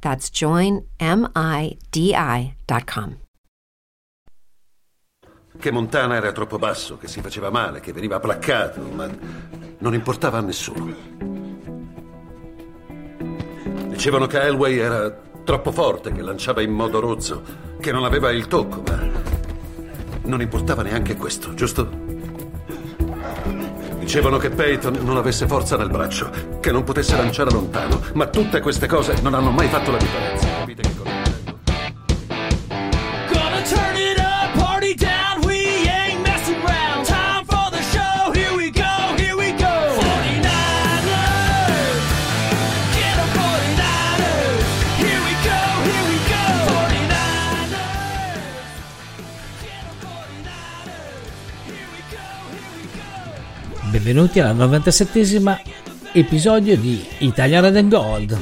That's joinmidi.com. Che Montana era troppo basso, che si faceva male, che veniva placcato, ma non importava a nessuno. Dicevano che Elway era troppo forte, che lanciava in modo rozzo, che non aveva il tocco, ma non importava neanche questo, giusto? Dicevano che Peyton non avesse forza nel braccio, che non potesse lanciare lontano, ma tutte queste cose non hanno mai fatto la differenza. Capite che cosa Benvenuti al 97esimo episodio di Italia Red and Gold.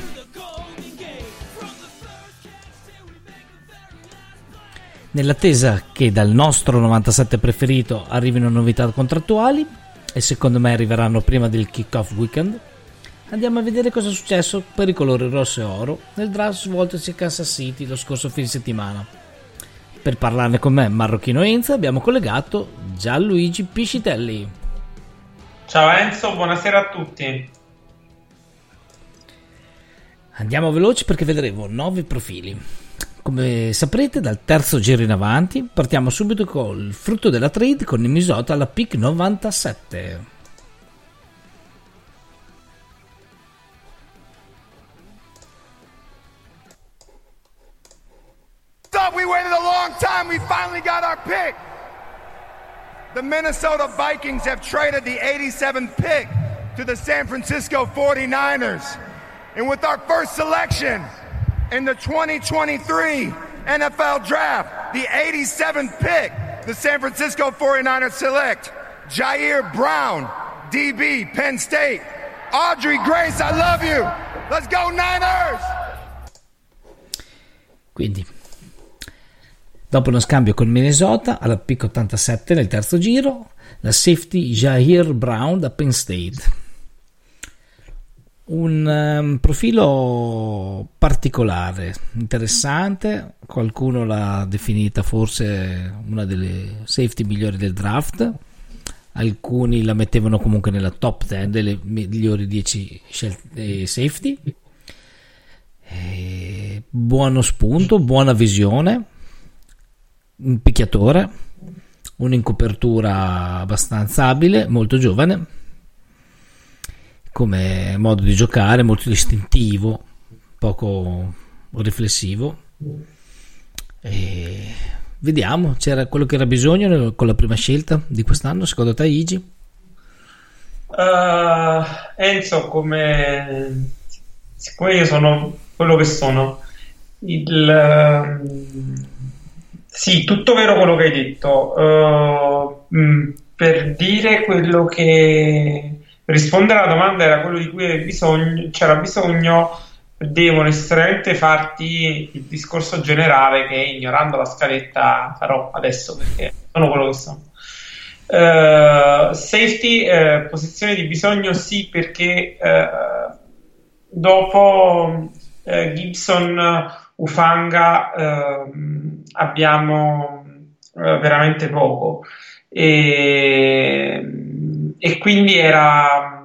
Nell'attesa che dal nostro 97 preferito arrivino novità contrattuali, e secondo me arriveranno prima del kick-off weekend, andiamo a vedere cosa è successo per i colori rosso e oro nel draft svoltosi a Kansas City lo scorso fine settimana. Per parlarne con me, Marrocchino Enza, abbiamo collegato Gianluigi Piscitelli. Ciao Enzo, buonasera a tutti. Andiamo veloci perché vedremo nove profili. Come saprete, dal terzo giro in avanti partiamo subito col frutto della trade con il Minnesota alla pick 97. Thought we waited a long time. We finally got our pick. The Minnesota Vikings have traded the 87th pick to the San Francisco 49ers. And with our first selection in the 2023 NFL Draft, the 87th pick, the San Francisco 49ers select Jair Brown, DB, Penn State. Audrey Grace, I love you. Let's go, Niners! Quindi, dopo uno scambio con Minnesota alla pick 87 nel terzo giro, la safety Jair Brown da Penn State. Un ehm, profilo particolare, interessante, qualcuno l'ha definita forse una delle safety migliori del draft, alcuni la mettevano comunque nella top 10 delle migliori 10 scelte safety. Eh, buono spunto, buona visione, un picchiatore, un'incopertura abbastanza abile, molto giovane, come modo di giocare, molto distintivo, poco riflessivo. E vediamo, c'era quello che era bisogno con la prima scelta di quest'anno, secondo te Igi? Uh, Enzo, come siccome io sono quello che sono, il, ehm, sì, tutto vero quello che hai detto. Uh, mh, per dire quello che rispondere alla domanda era quello di cui bisogno, c'era bisogno, devo necessariamente farti il discorso generale che ignorando la scaletta farò adesso perché sono quello che sono. Uh, safety, eh, posizione di bisogno sì perché eh, dopo eh, Gibson Ufanga ehm, abbiamo eh, veramente poco e, e quindi era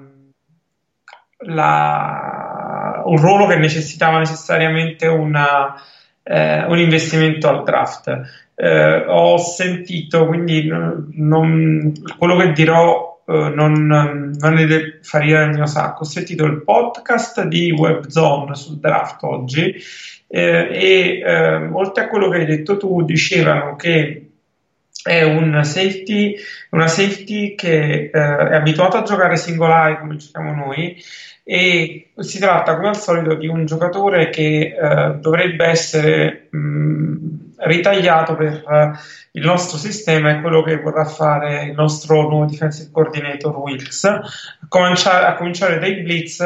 la- un ruolo che necessitava necessariamente una, eh, un investimento al draft. eh, ho sentito, quindi n- non- quello che dirò eh, non, non è del farina del mio sacco. Ho sentito il podcast di WebZone sul draft oggi eh, e eh, oltre a quello che hai detto tu, dicevano che è un safety, una safety che eh, è abituata a giocare singolare come giochiamo noi e si tratta come al solito di un giocatore che eh, dovrebbe essere mh, ritagliato per eh, il nostro sistema e quello che vorrà fare il nostro nuovo defensive coordinator Wilkes, a cominciare, a cominciare dai blitz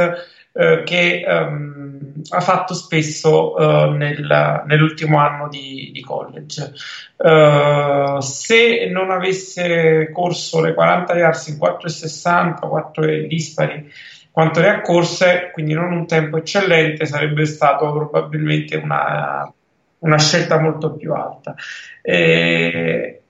eh, che ehm, ha fatto spesso eh, nel- nell'ultimo anno di, di college. Eh, se non avesse corso le 40 yards in 4,60, 4 dispari, quanto le ha corse, quindi non un tempo eccellente, sarebbe stato probabilmente una, una scelta molto più alta. Eh,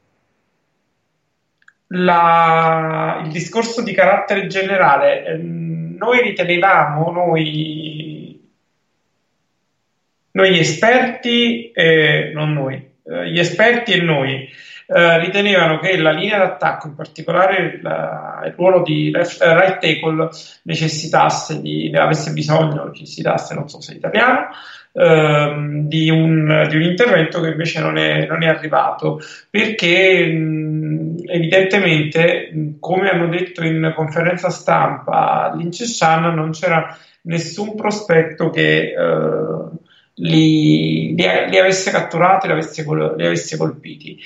la- il discorso di carattere generale, ehm, noi ritenevamo, noi, noi esperti, eh, non noi, eh, gli esperti e noi, eh, ritenevano che la linea d'attacco, in particolare la- il ruolo di left- eh, right tackle, necessitasse di, avesse bisogno, necessitasse, non so se italiano, ehm, di, un, di un intervento che invece non è, non è arrivato perché mh, evidentemente, come hanno detto in conferenza stampa Shannon, non c'era nessun prospetto che eh, li, li, li avesse catturati, li avesse, li avesse colpiti.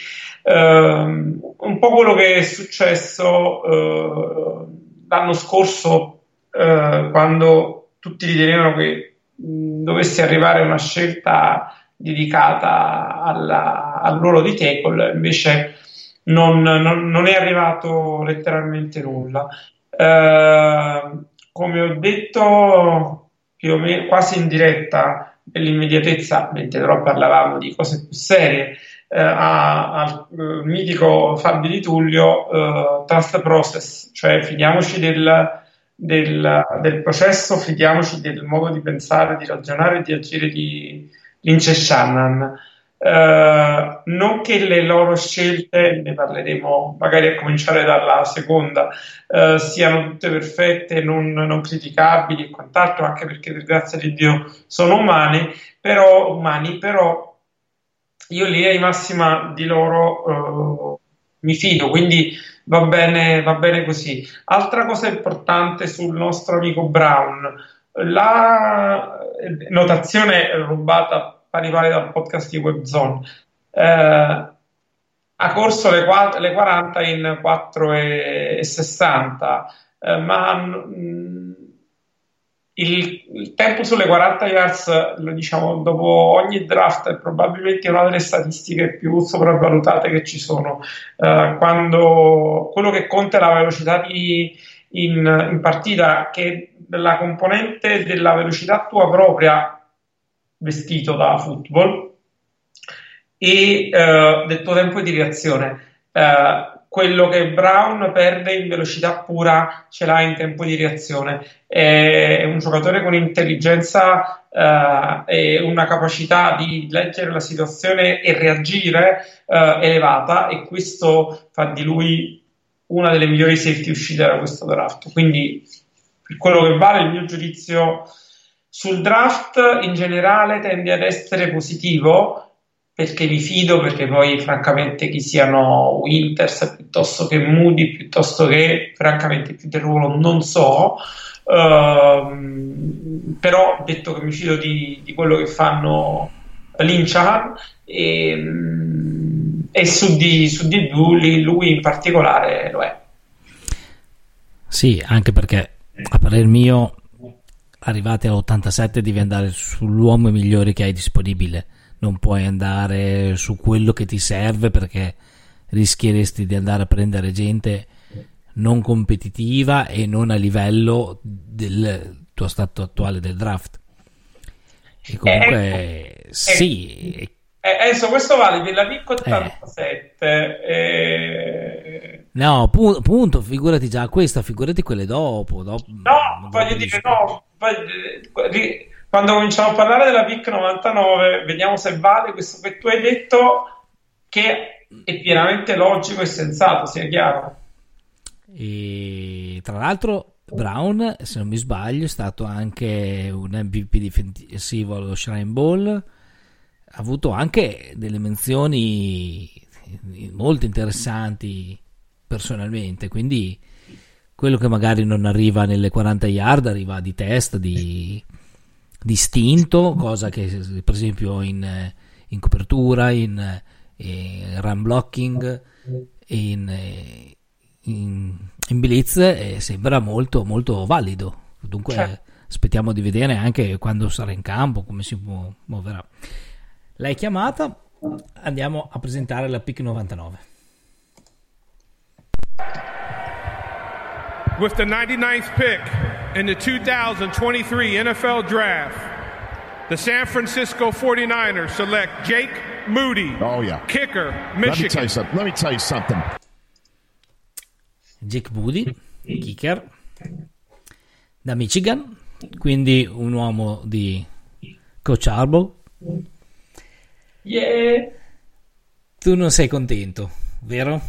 Ehm, un po' quello che è successo eh, l'anno scorso eh, quando tutti ritenevano che dovesse arrivare una scelta dedicata alla- al ruolo di tackle, invece non, non- non è arrivato letteralmente nulla. Eh, come ho detto più o meno quasi in diretta nell'immediatezza, mentre però parlavamo di cose più serie, al eh, mitico Fabio Di Tullio, eh, trust process, cioè fidiamoci del, del, del processo, fidiamoci del modo di pensare, di ragionare e di agire di Lynch e Shannon. Eh, non che le loro scelte, ne parleremo magari a cominciare dalla seconda, eh, siano tutte perfette, non, non criticabili e quant'altro, anche perché per grazia di Dio sono umani, però, umani, però io in linea di massima di loro eh, mi fido, quindi va bene, va bene così. Altra cosa importante sul nostro amico Brown, la notazione rubata pari pari dal podcast di WebZone. Eh, ha corso le 40 in 4,60, eh, ma mh, il, il tempo sulle 40 yards, diciamo dopo ogni draft, è probabilmente una delle statistiche più sopravvalutate che ci sono. Eh, quando quello che conta è la velocità di, in, in partita, che è la componente della velocità tua propria vestito da football e eh, del tuo tempo di reazione. Eh, quello che Brown perde in velocità pura ce l'ha in tempo di reazione. È un giocatore con intelligenza eh, e una capacità di leggere la situazione e reagire eh, elevata e questo fa di lui una delle migliori safety uscite da questo draft. Quindi, per quello che vale, il mio giudizio sul draft in generale tende ad essere positivo perché mi fido, perché poi francamente chi siano Winters piuttosto che Moody, piuttosto che francamente più del ruolo non so, Ehm, però detto che mi fido di, di quello che fanno Linchan e, mm, e su di, su di lui, lui in particolare lo è. Sì, anche perché a parer mio, arrivati all'87 devi andare sull'uomo migliore che hai disponibile, non puoi andare su quello che ti serve perché rischieresti di andare a prendere gente non competitiva e non a livello del tuo stato attuale del draft. E comunque, sì, Eh, Enzo, questo vale per la PIC 87. eh, no, pu- punto, figurati già questa, figurati quelle dopo. dopo No, voglio dire, no. voglio- Quando cominciamo a parlare della PIC 99, vediamo se vale questo che tu hai detto. che è pienamente logico e sensato, sia chiaro. E tra l'altro Brown, se non mi sbaglio, è stato anche un MVP difensivo allo Shrine Ball. Ha avuto anche delle menzioni molto interessanti personalmente, quindi quello che magari non arriva nelle 40 yard arriva di testa, di, di istinto, cosa che per esempio in, in copertura, in, in run blocking, in, in, in blitz eh, sembra molto molto valido. Dunque Certo. aspettiamo di vedere anche quando sarà in campo, come si mu- muoverà. L'hai chiamata, andiamo a presentare la PIC 99. With the 99th pick in the 2023 NFL Draft, the San Francisco 49ers select Jake Moody, Oh, yeah. kicker, Let me tell Michigan. you something. Let me tell you something. Jake Moody, kicker da Michigan, quindi un uomo di Coach Harbaugh. Yeah. Tu non sei contento, vero?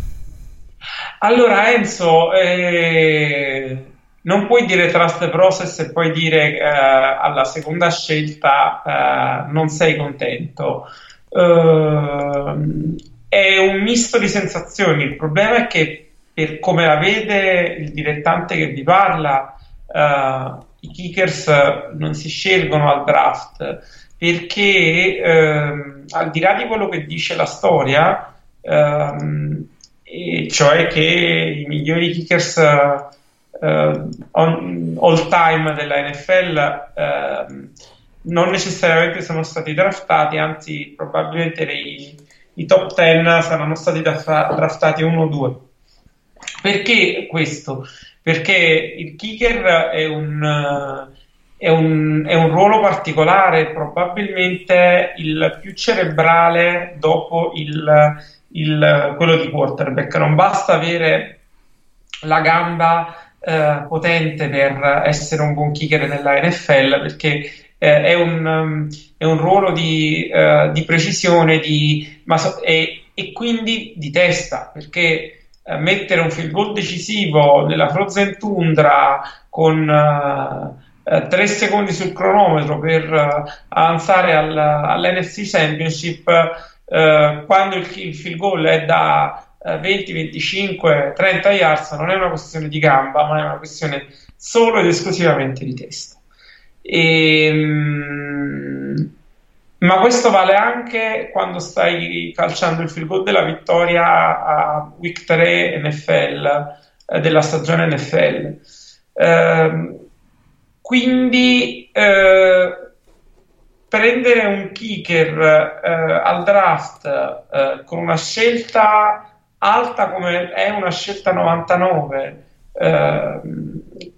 Allora Enzo, eh, non puoi dire trust process e poi dire eh, alla seconda scelta eh, non sei contento. Ehm, è un misto di sensazioni. Il problema è che per come la vede il direttante che vi parla, eh, i kickers non si scelgono al draft perché ehm, al di là di quello che dice la storia, ehm, e cioè che i migliori kickers eh, eh, on- all time della NFL ehm, non necessariamente sono stati draftati, anzi probabilmente nei, i top 10 saranno stati drafta- draftati uno o due. Perché questo? Perché il kicker è un, eh, è un, è un ruolo particolare, probabilmente il più cerebrale dopo il, il- quello di quarterback. Non basta avere la gamba eh, potente per essere un buon kicker nella NFL perché eh, è, un, um, è un ruolo di, eh, di precisione di, so- e, e quindi di testa perché eh, mettere un field goal decisivo nella frozen tundra con eh, eh, tre secondi sul cronometro per eh, avanzare al, all'NFC Championship eh, quando il, il field goal è da eh, 20, 25, 30 yards non è una questione di gamba ma è una questione solo ed esclusivamente di testa Ehm, ma questo vale anche quando stai calciando il field goal della vittoria a week 3 NFL eh, della stagione NFL. Ehm, quindi eh, prendere un kicker eh, al draft eh, con una scelta alta come è una scelta 99 eh,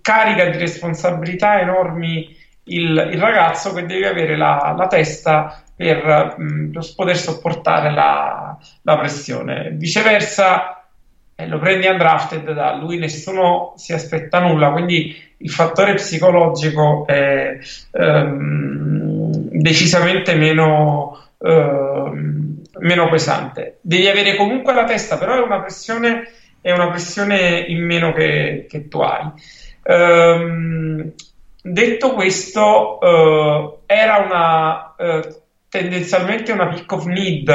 carica di responsabilità enormi il, il ragazzo che deve avere la, la testa per, mh, per poter sopportare la, la pressione. Viceversa, eh, lo prendi undrafted, da lui nessuno si aspetta nulla, quindi il fattore psicologico è ehm, decisamente meno, ehm, meno pesante. Devi avere comunque la testa, però è una pressione, è una pressione in meno che, che tu hai. Ehm, detto questo, eh, era una eh, tendenzialmente una pick of need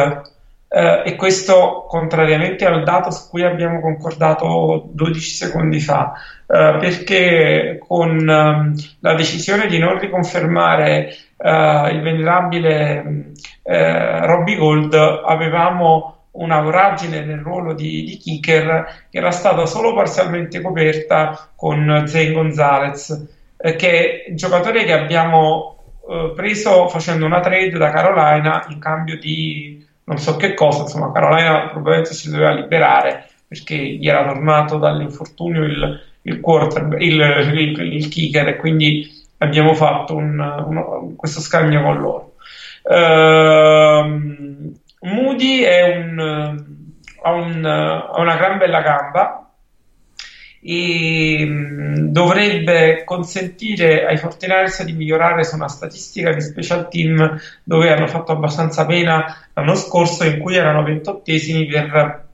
eh, e questo contrariamente al dato su cui abbiamo concordato 12 secondi fa, eh, perché con ehm, la decisione di non riconfermare eh, il venerabile eh, Robbie Gold avevamo una voragine nel ruolo di, di kicker che era stata solo parzialmente coperta con Zane Gonzalez, eh, che è un giocatore che abbiamo eh, preso facendo una trade da Carolina in cambio di non so che cosa, insomma Carolina probabilmente si doveva liberare perché gli era tornato dall'infortunio il, il, il, il kicker e quindi abbiamo fatto un, uno- questo scambio con loro. Ehm, Moody un, ha, un- ha una gran bella gamba e mh, dovrebbe consentire ai 49ers di migliorare su una statistica di special team dove hanno fatto abbastanza pena l'anno scorso in cui erano 28esimi per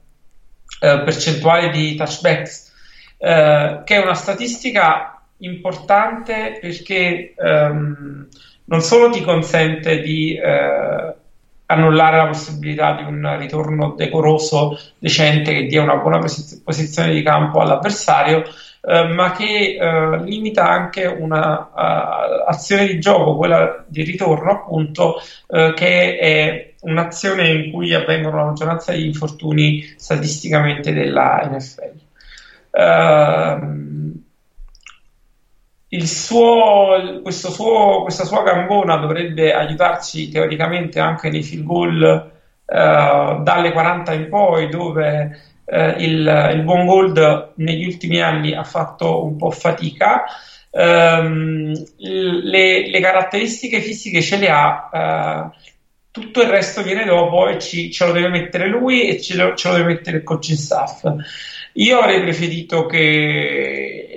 eh, percentuale di touchbacks, eh, che è una statistica importante perché ehm, non solo ti consente di eh, annullare la possibilità di un ritorno decoroso, decente, che dia una buona posi- posizione di campo all'avversario, eh, ma che eh, limita anche un'azione uh, di gioco, quella di ritorno, appunto, eh, che è un'azione in cui avvengono la maggioranza degli infortuni statisticamente della NFL. Uh, il suo, suo, questa sua gambona dovrebbe aiutarci teoricamente anche nei field goal uh, dalle 40 in poi, dove uh, il, il, buon Gold negli ultimi anni ha fatto un po' fatica. Um, le, le, caratteristiche fisiche ce le ha, uh, tutto il resto viene dopo e ci, ce lo deve mettere lui e ce lo, ce lo deve mettere il coaching staff. Io avrei preferito che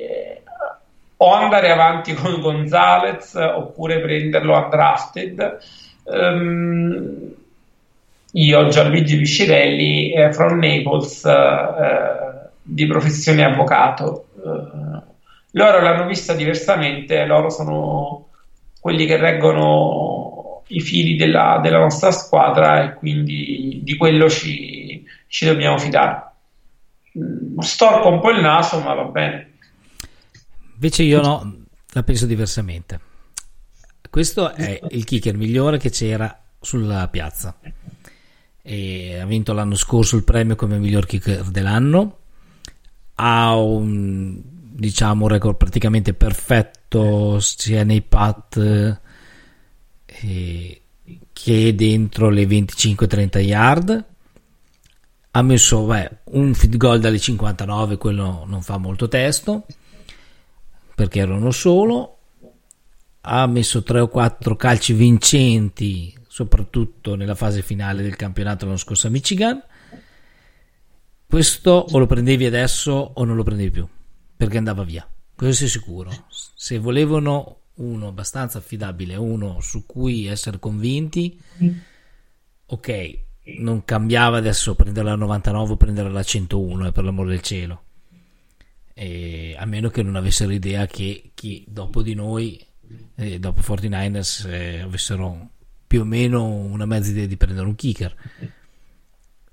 o andare avanti con Gonzalez oppure prenderlo undrafted. Um, io, Gianluigi Piscirelli, eh, from Naples, eh, di professione avvocato. Uh, loro l'hanno vista diversamente, loro sono quelli che reggono i fili della, della nostra squadra e quindi di quello ci, ci dobbiamo fidare. Mm, storco un po' il naso, ma va bene. Invece io no, la penso diversamente. Questo è il kicker migliore che c'era sulla piazza. E ha vinto l'anno scorso il premio come miglior kicker dell'anno. Ha un diciamo un record praticamente perfetto sia nei pat eh, che dentro le 25-30 yard. Ha messo beh, un feed goal dalle 59, quello non fa molto testo perché era uno solo, ha messo 3 o 4 calci vincenti, soprattutto nella fase finale del campionato l'anno scorso a Michigan. Questo o lo prendevi adesso o non lo prendevi più, perché andava via. Questo è sicuro. Se volevano uno abbastanza affidabile, uno su cui essere convinti, ok, non cambiava adesso prenderla a 99 o prenderla a 101, eh, per l'amor del cielo eh, a meno che non avessero idea che chi dopo di noi, eh, dopo 49ers, eh, avessero più o meno una mezza idea di prendere un kicker.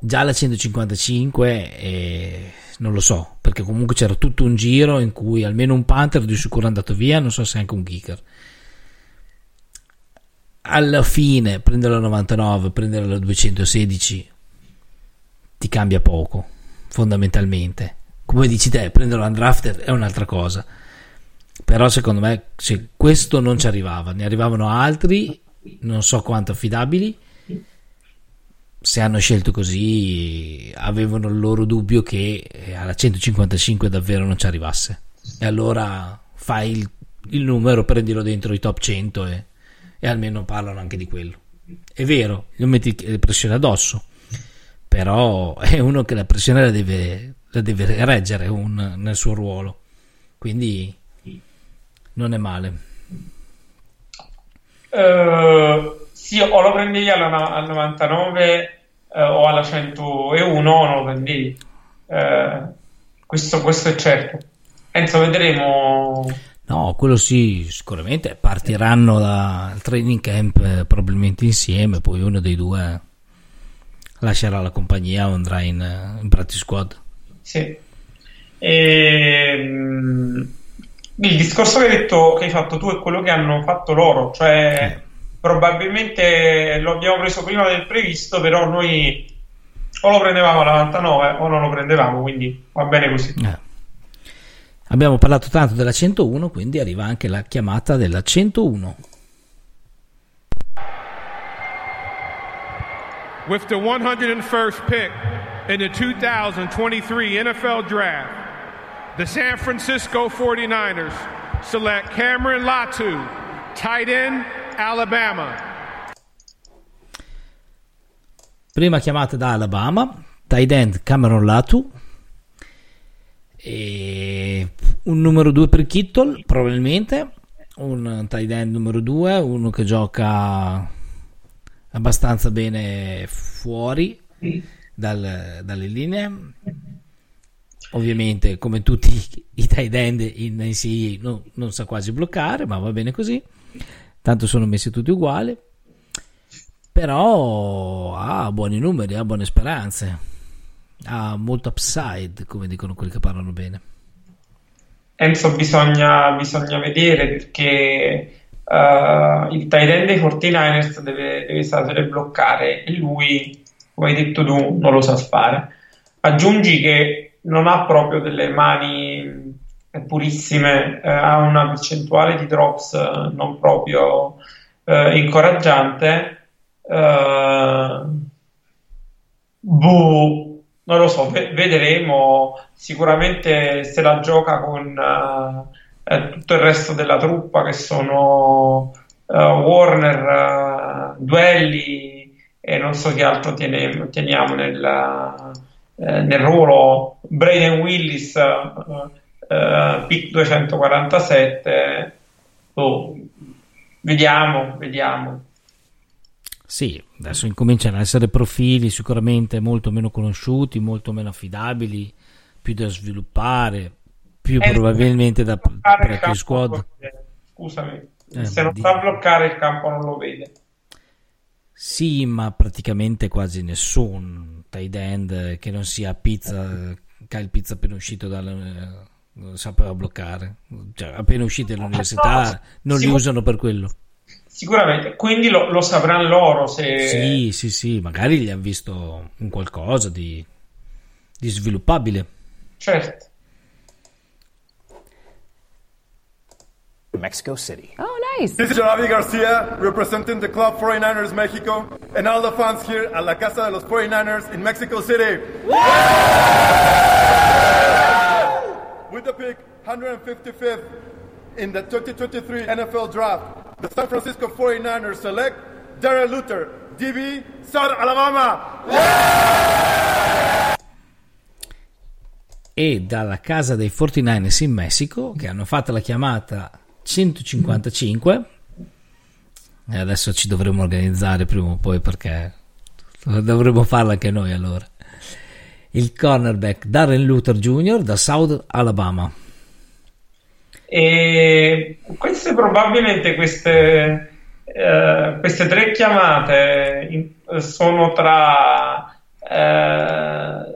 Già la 155 eh, non lo so, perché comunque c'era tutto un giro in cui almeno un Panther di sicuro è andato via, non so se anche un kicker. Alla fine prendere la 99, prendere la 216 ti cambia poco, fondamentalmente come dici te, prenderlo undrafted è un'altra cosa. Però secondo me se questo non ci arrivava, ne arrivavano altri, non so quanto affidabili. Se hanno scelto così, avevano il loro dubbio che eh, alla 155 davvero non ci arrivasse. E allora fai il, il numero, prendilo dentro i top 100 e, e almeno parlano anche di quello. È vero, gli metti pressione addosso, però è uno che la pressione la deve, la deve reggere un, nel suo ruolo. Quindi non è male. Uh, sì, o lo prendevi alla, al 99 uh, o alla 101 o non lo prendevi. Uh, questo, questo, è certo. Penso vedremo. No, quello sì, sicuramente partiranno dal training camp eh, probabilmente insieme, poi uno dei due lascerà la compagnia o andrà in, in practice squad. Sì. E, ehm, il discorso che hai, detto, che hai fatto tu è quello che hanno fatto loro, cioè probabilmente lo abbiamo preso prima del previsto, però noi o lo prendevamo alla 99 o non lo prendevamo, quindi va bene così. Eh. Abbiamo parlato tanto della 101, quindi arriva anche la chiamata della 101. With the 101st pick in the 2023 NFL Draft, the San Francisco 49ers select Cameron Latu, tight end, Alabama. Prima chiamata da Alabama, tight end Cameron Latu. E un numero 2 per Kittle, probabilmente. Un tight end numero 2, uno che gioca abbastanza bene fuori dal- dalle linee. Ovviamente, come tutti i tight end in NCAA, non, non sa quasi bloccare, ma va bene così. Tanto sono messi tutti uguali. Però ha buoni numeri, ha buone speranze. Ha molto upside, come dicono quelli che parlano bene. Enzo bisogna, bisogna vedere perché eh, il tight end dei 49ers deve, deve sapere bloccare e lui, come hai detto tu, non lo sa fare. Aggiungi che non ha proprio delle mani eh, purissime, eh, ha una percentuale di drops eh, non proprio eh, incoraggiante. Eh, boh, non lo so, ve- vedremo. Sicuramente se la gioca con eh, eh, tutto il resto della truppa che sono Warner, Duelli e non so che altro tiene- teniamo nel, eh, nel ruolo. Braden Willis, eh, pick 247. Boh, vediamo, vediamo. Sì, adesso incominciano ad essere profili sicuramente molto meno conosciuti, molto meno affidabili, più da sviluppare, più Eh, probabilmente da practice squad. Scusami, Eh, se non di- sa bloccare il campo non lo vede. Sì, ma praticamente quasi nessun tight end che non sia pizza, Kyle Pizza appena uscito dal eh, sapeva bloccare. Cioè, appena usciti dall'università non li Sicur- usano per quello. Sicuramente, quindi lo, lo sapranno loro se... Sì, sì, sì, magari gli hanno visto un qualcosa di, di sviluppabile. Certo. Mexico City. Oh, nice. This is Javi Garcia representing the Club 49ers Mexico and all the fans here at La Casa de los 49ers in Mexico City. With the pick 155th in the 2023 NFL Draft, the San Francisco 49ers select Darren Luther, DB, South Alabama. E dalla casa dei 49ers in Messico, che hanno fatto la chiamata 155, e adesso ci dovremo organizzare prima o poi perché dovremmo farla anche noi allora. Il cornerback Darren Luther Jr. da South Alabama. E queste probabilmente queste, eh, queste tre chiamate in- sono tra eh,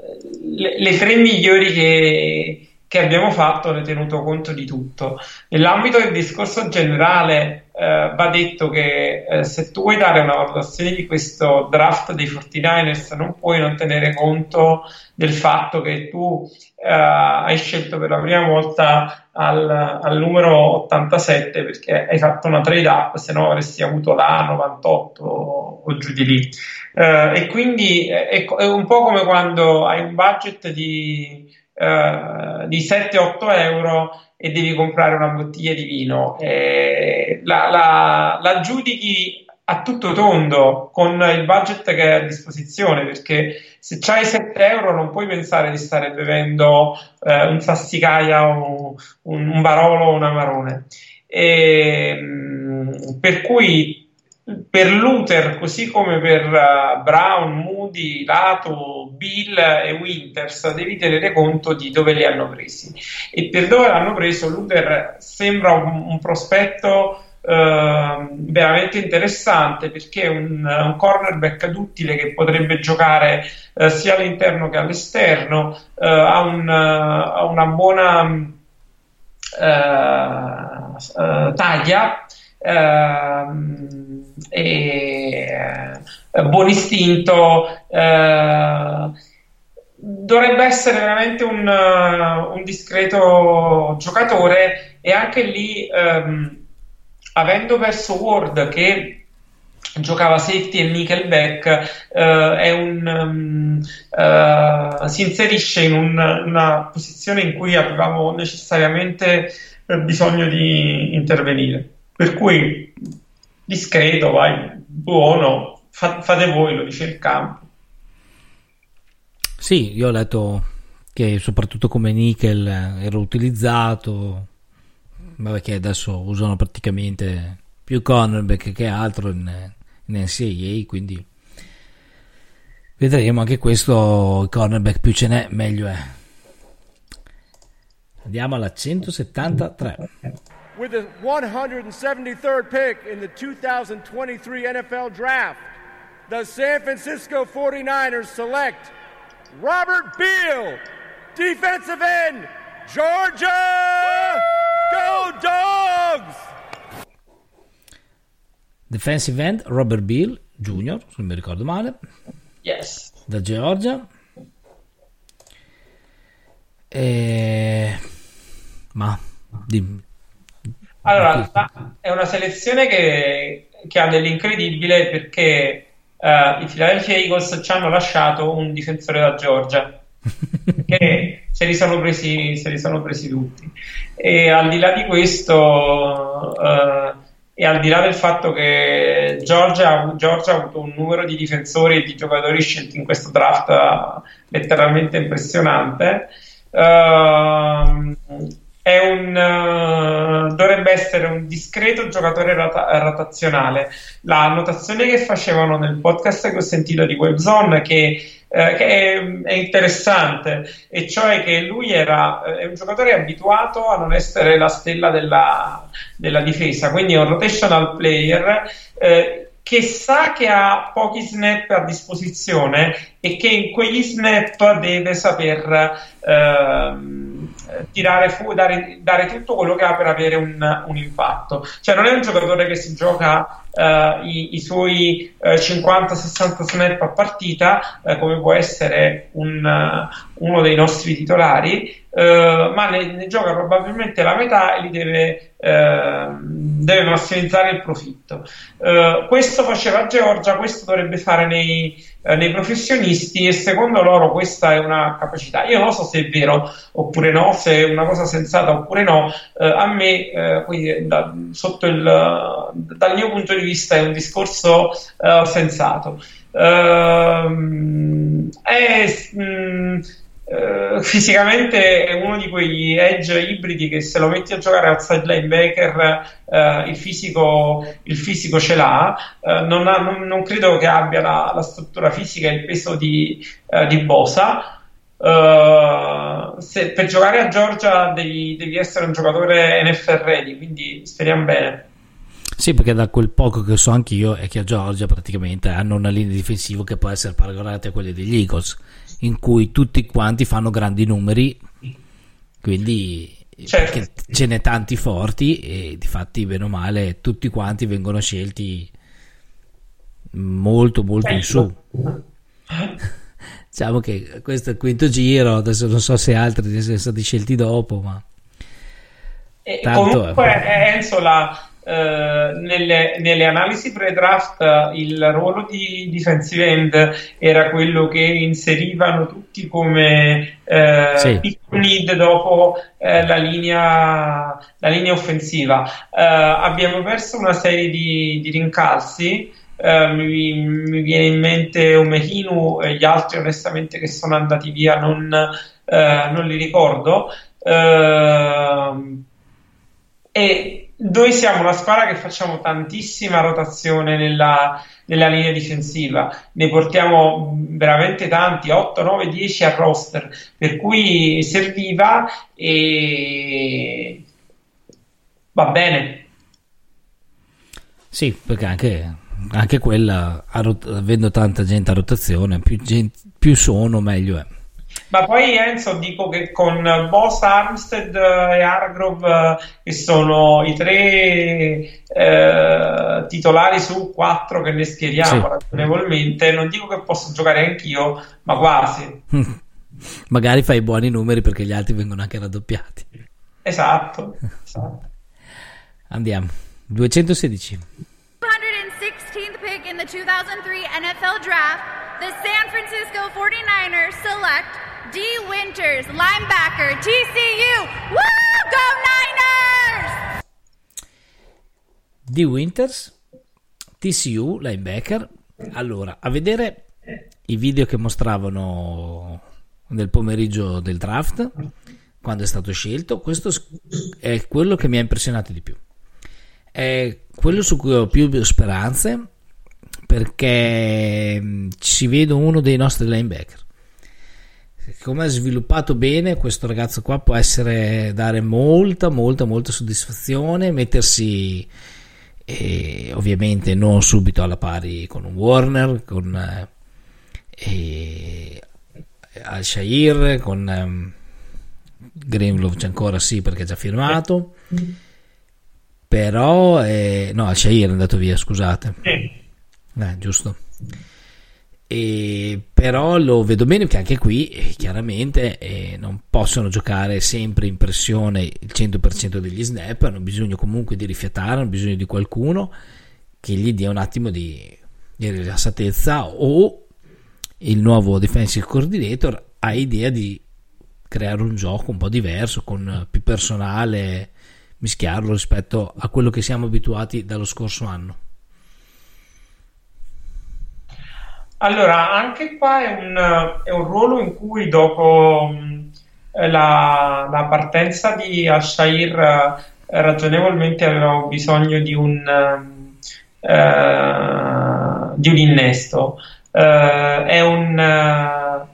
le, le tre migliori che, che abbiamo fatto, ne tenuto conto di tutto. Nell'ambito del discorso generale, eh, va detto che eh, se tu vuoi dare una valutazione di questo draft dei 49ers, non puoi non tenere conto del fatto che tu eh, hai scelto per la prima volta al, al numero 87 perché hai fatto una trade up, se no avresti avuto la 98 o, giù di lì. Eh, e quindi è, è un po' come quando hai un budget di, eh, di 7-8 euro e devi comprare una bottiglia di vino. Eh, la, la, la giudichi a tutto tondo con il budget che hai a disposizione perché se c'hai 7 euro non puoi pensare di stare bevendo eh, un sassicaia o un, un barolo o un amarone. E, mh, per cui per Luther, così come per uh, Brown, Moody, Lato, Bill e Winters, devi tenere conto di dove li hanno presi. E per dove l'hanno preso, Luther sembra un, un prospetto uh, veramente interessante perché è un, un cornerback duttile che potrebbe giocare uh, sia all'interno che all'esterno, ha, un, ha, una buona taglia. Uh, e, uh, buon istinto uh, dovrebbe essere veramente un, un, discreto giocatore e anche lì um, avendo perso Ward che giocava safety e nickelback è un, um, si inserisce in un, una posizione in cui avevamo necessariamente bisogno di intervenire per cui discreto, vai, buono, fa, fate voi, lo dice il campo. Sì, io ho letto che soprattutto come nickel era utilizzato, vabbè che adesso usano praticamente più cornerback che altro in, in NCAA, quindi vedremo anche questo, il cornerback più ce n'è, meglio è. Andiamo alla 173. With the 173rd pick in the 2023 NFL Draft, the San Francisco 49ers select Robert Beal, defensive end, Georgia! Go Dogs! Defensive end Robert Beal Jr., se non mi ricordo male, Yes. da Georgia. E... Ma dimmi. Allora, è una selezione che, che ha dell'incredibile perché eh, i Philadelphia Eagles ci hanno lasciato un difensore da Georgia che se li sono presi, se li sono presi tutti. E al di là di questo, eh, e al di là del fatto che Georgia, ha- Georgia ha avuto un numero di difensori e di giocatori scelti in questo draft eh, letteralmente impressionante, è un, eh, dovrebbe essere un discreto giocatore rota- rotazionale. La notazione che facevano nel podcast che ho sentito di WebZone che, eh, che è, è interessante, e cioè che lui era è un giocatore abituato a non essere la stella della, della difesa, quindi è un rotational player. eh, che sa che ha pochi snap a disposizione e che in quegli snap deve saper ehm, tirare fuori, dare, dare tutto quello che ha per avere un, un impatto. Cioè, non è un giocatore che si gioca eh, i, i suoi eh, 50-60 snap a partita, eh, come può essere un, uno dei nostri titolari, eh, ma ne, ne gioca probabilmente la metà e li deve, ehm, deve massimizzare il profitto. Eh, questo faceva Georgia, questo dovrebbe fare nei, eh, nei professionisti e secondo loro questa è una capacità. Io non so se è vero oppure no, se è una cosa sensata oppure no, eh, a me eh, quindi, da- il, dal mio punto di vista è un discorso eh, sensato. Ehm, è, mh, eh, fisicamente è uno di quegli edge ibridi che se lo metti a giocare outside linebacker eh, il, fisico, il fisico ce l'ha. Eh, non, ha- non- non credo che abbia la, la struttura fisica e il peso di, di Bosa. Se- per giocare a Georgia devi, devi essere un giocatore NFL ready quindi speriamo bene. Sì, perché da quel poco che so anch'io è che a Georgia praticamente hanno una linea difensiva che può essere paragonata a quelle degli Eagles, in cui tutti quanti fanno grandi numeri, quindi Certo. ce n'è tanti forti e difatti bene o male tutti quanti vengono scelti molto molto in su. Diciamo che questo è il quinto giro, adesso non so se altri sono stati scelti dopo, ma E Tanto, comunque, eh, Enzo, la, eh, nelle, nelle analisi pre-draft eh, il ruolo di defensive end era quello che inserivano tutti come eh, Sì. pick need dopo eh, la, linea, la linea offensiva. Eh, abbiamo perso una serie di, di rincalzi. eh, mi, mi viene in mente Omehinu e gli altri onestamente che sono andati via non, eh, non li ricordo Ehm, e noi siamo una squadra che facciamo tantissima rotazione nella, nella linea difensiva, ne portiamo veramente tanti, 8, 9, 10 a roster, per cui serviva e va bene. Sì, perché anche, anche quella, avendo tanta gente a rotazione, più, gen- più sono, meglio è. Ma poi Enzo dico che con Boss, Armstead eh, e Hargrove, eh, che sono i tre eh, titolari su quattro che ne schieriamo Sì. ragionevolmente, non dico che posso giocare anch'io, ma quasi. Magari fai buoni numeri perché gli altri vengono anche raddoppiati. Esatto. esatto. Andiamo. 216. 216th pick in the 2003 NFL Draft, the San Francisco 49ers select D. Winters, linebacker, TCU. Woo! Go Niners! di Winters, TCU, linebacker. Allora, a vedere i video che mostravano nel pomeriggio del draft, quando è stato scelto. Questo è quello che mi ha impressionato di più. È quello su cui ho più speranze perché mh, ci vedo uno dei nostri linebacker. Come è sviluppato bene, questo ragazzo qua può essere dare molta, molta, molta soddisfazione, mettersi eh, ovviamente non subito alla pari con un Warner, con eh, eh, Al Shair, con ehm, Greenlove c'è ancora sì perché è già firmato, però eh, no, Al Shair è andato via, scusate. Eh, giusto. E però lo vedo bene che anche qui eh, chiaramente eh, non possono giocare sempre in pressione il 100% degli snap, hanno bisogno comunque di rifiatare, hanno bisogno di qualcuno che gli dia un attimo di, di rilassatezza o il nuovo defensive coordinator ha idea di creare un gioco un po' diverso con più personale mischiarlo rispetto a quello che siamo abituati dallo scorso anno Allora, anche qua è un, è un ruolo in cui dopo la, la partenza di Ashair eh, ragionevolmente avevamo bisogno di un, ehm, eh, di un innesto. Eh, è un, eh,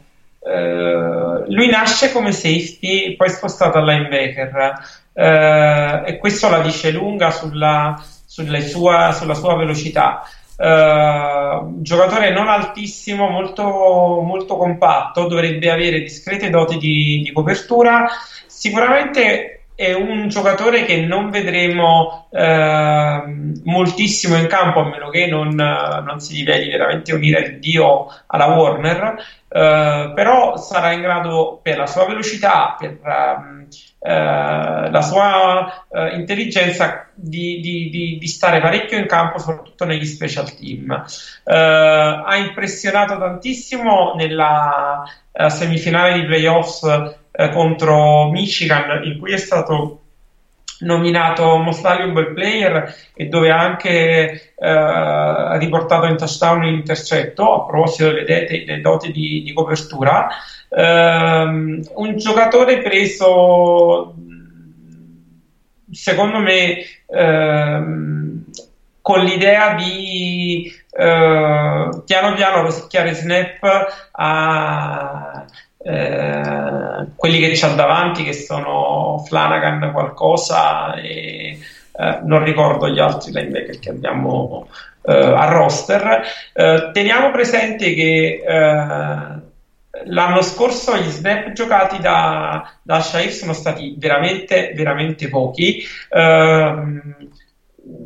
eh, lui nasce come safety, poi spostato al linebacker eh, e questo la dice lunga sulla sua, sulla sua velocità. Uh, giocatore non altissimo, molto, molto compatto, dovrebbe avere discrete doti di, di copertura. Sicuramente è un giocatore che non vedremo uh, moltissimo in campo, a meno che non, non si riveli veramente unire il dio alla Warner. Uh, però sarà in grado per la sua velocità, per um, la sua intelligenza di, di, di, di, stare parecchio in campo, soprattutto negli special team. Uh, ha impressionato tantissimo nella uh, semifinale di playoffs uh, contro Michigan, in cui è stato nominato Most Valuable Player e dove ha anche riportato in touchdown un intercetto. A proposito, vedete le doti di, di copertura. Um, un giocatore preso secondo me ehm, con l'idea di eh, piano piano rosicchiare snap a eh, quelli che c'ha davanti che sono Flanagan qualcosa e eh, non ricordo gli altri linebacker che abbiamo eh, a roster teniamo presente che l'anno scorso gli snap giocati da, da Shair sono stati veramente, veramente pochi. Uh,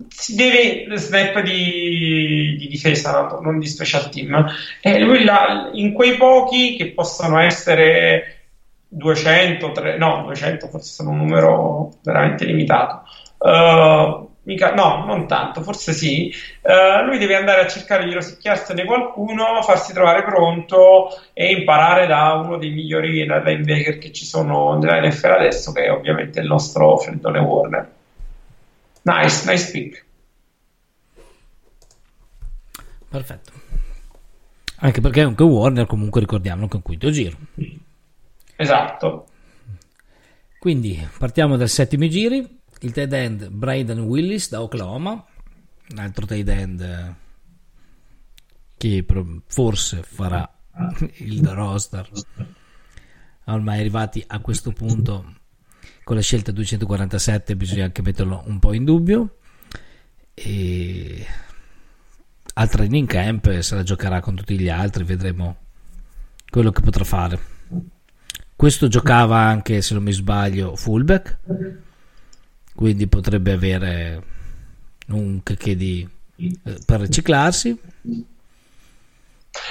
si deve snap di, di difesa, non di special team. E lui là, in quei pochi che possono essere 200, 3, no, 200 forse sono un numero veramente limitato. Uh, Mica, no, non tanto, forse sì. Uh, lui deve andare a cercare di rosicchiarsene qualcuno, farsi trovare pronto e imparare da uno dei migliori linebacker che ci sono nella NFL adesso, che è ovviamente il nostro Freddone Warner. Nice, nice pick. Perfetto. Anche perché anche Warner comunque ricordiamo che è un quinto giro. Esatto. Quindi partiamo dal settimo giri il tight end Braden Willis da Oklahoma, un altro tight end che forse farà il roster. Ormai arrivati a questo punto con la scelta 247 bisogna anche metterlo un po' in dubbio. E al training camp se la giocherà con tutti gli altri, vedremo quello che potrà fare. Questo giocava anche, se non mi sbaglio, fullback quindi potrebbe avere un che di eh, per riciclarsi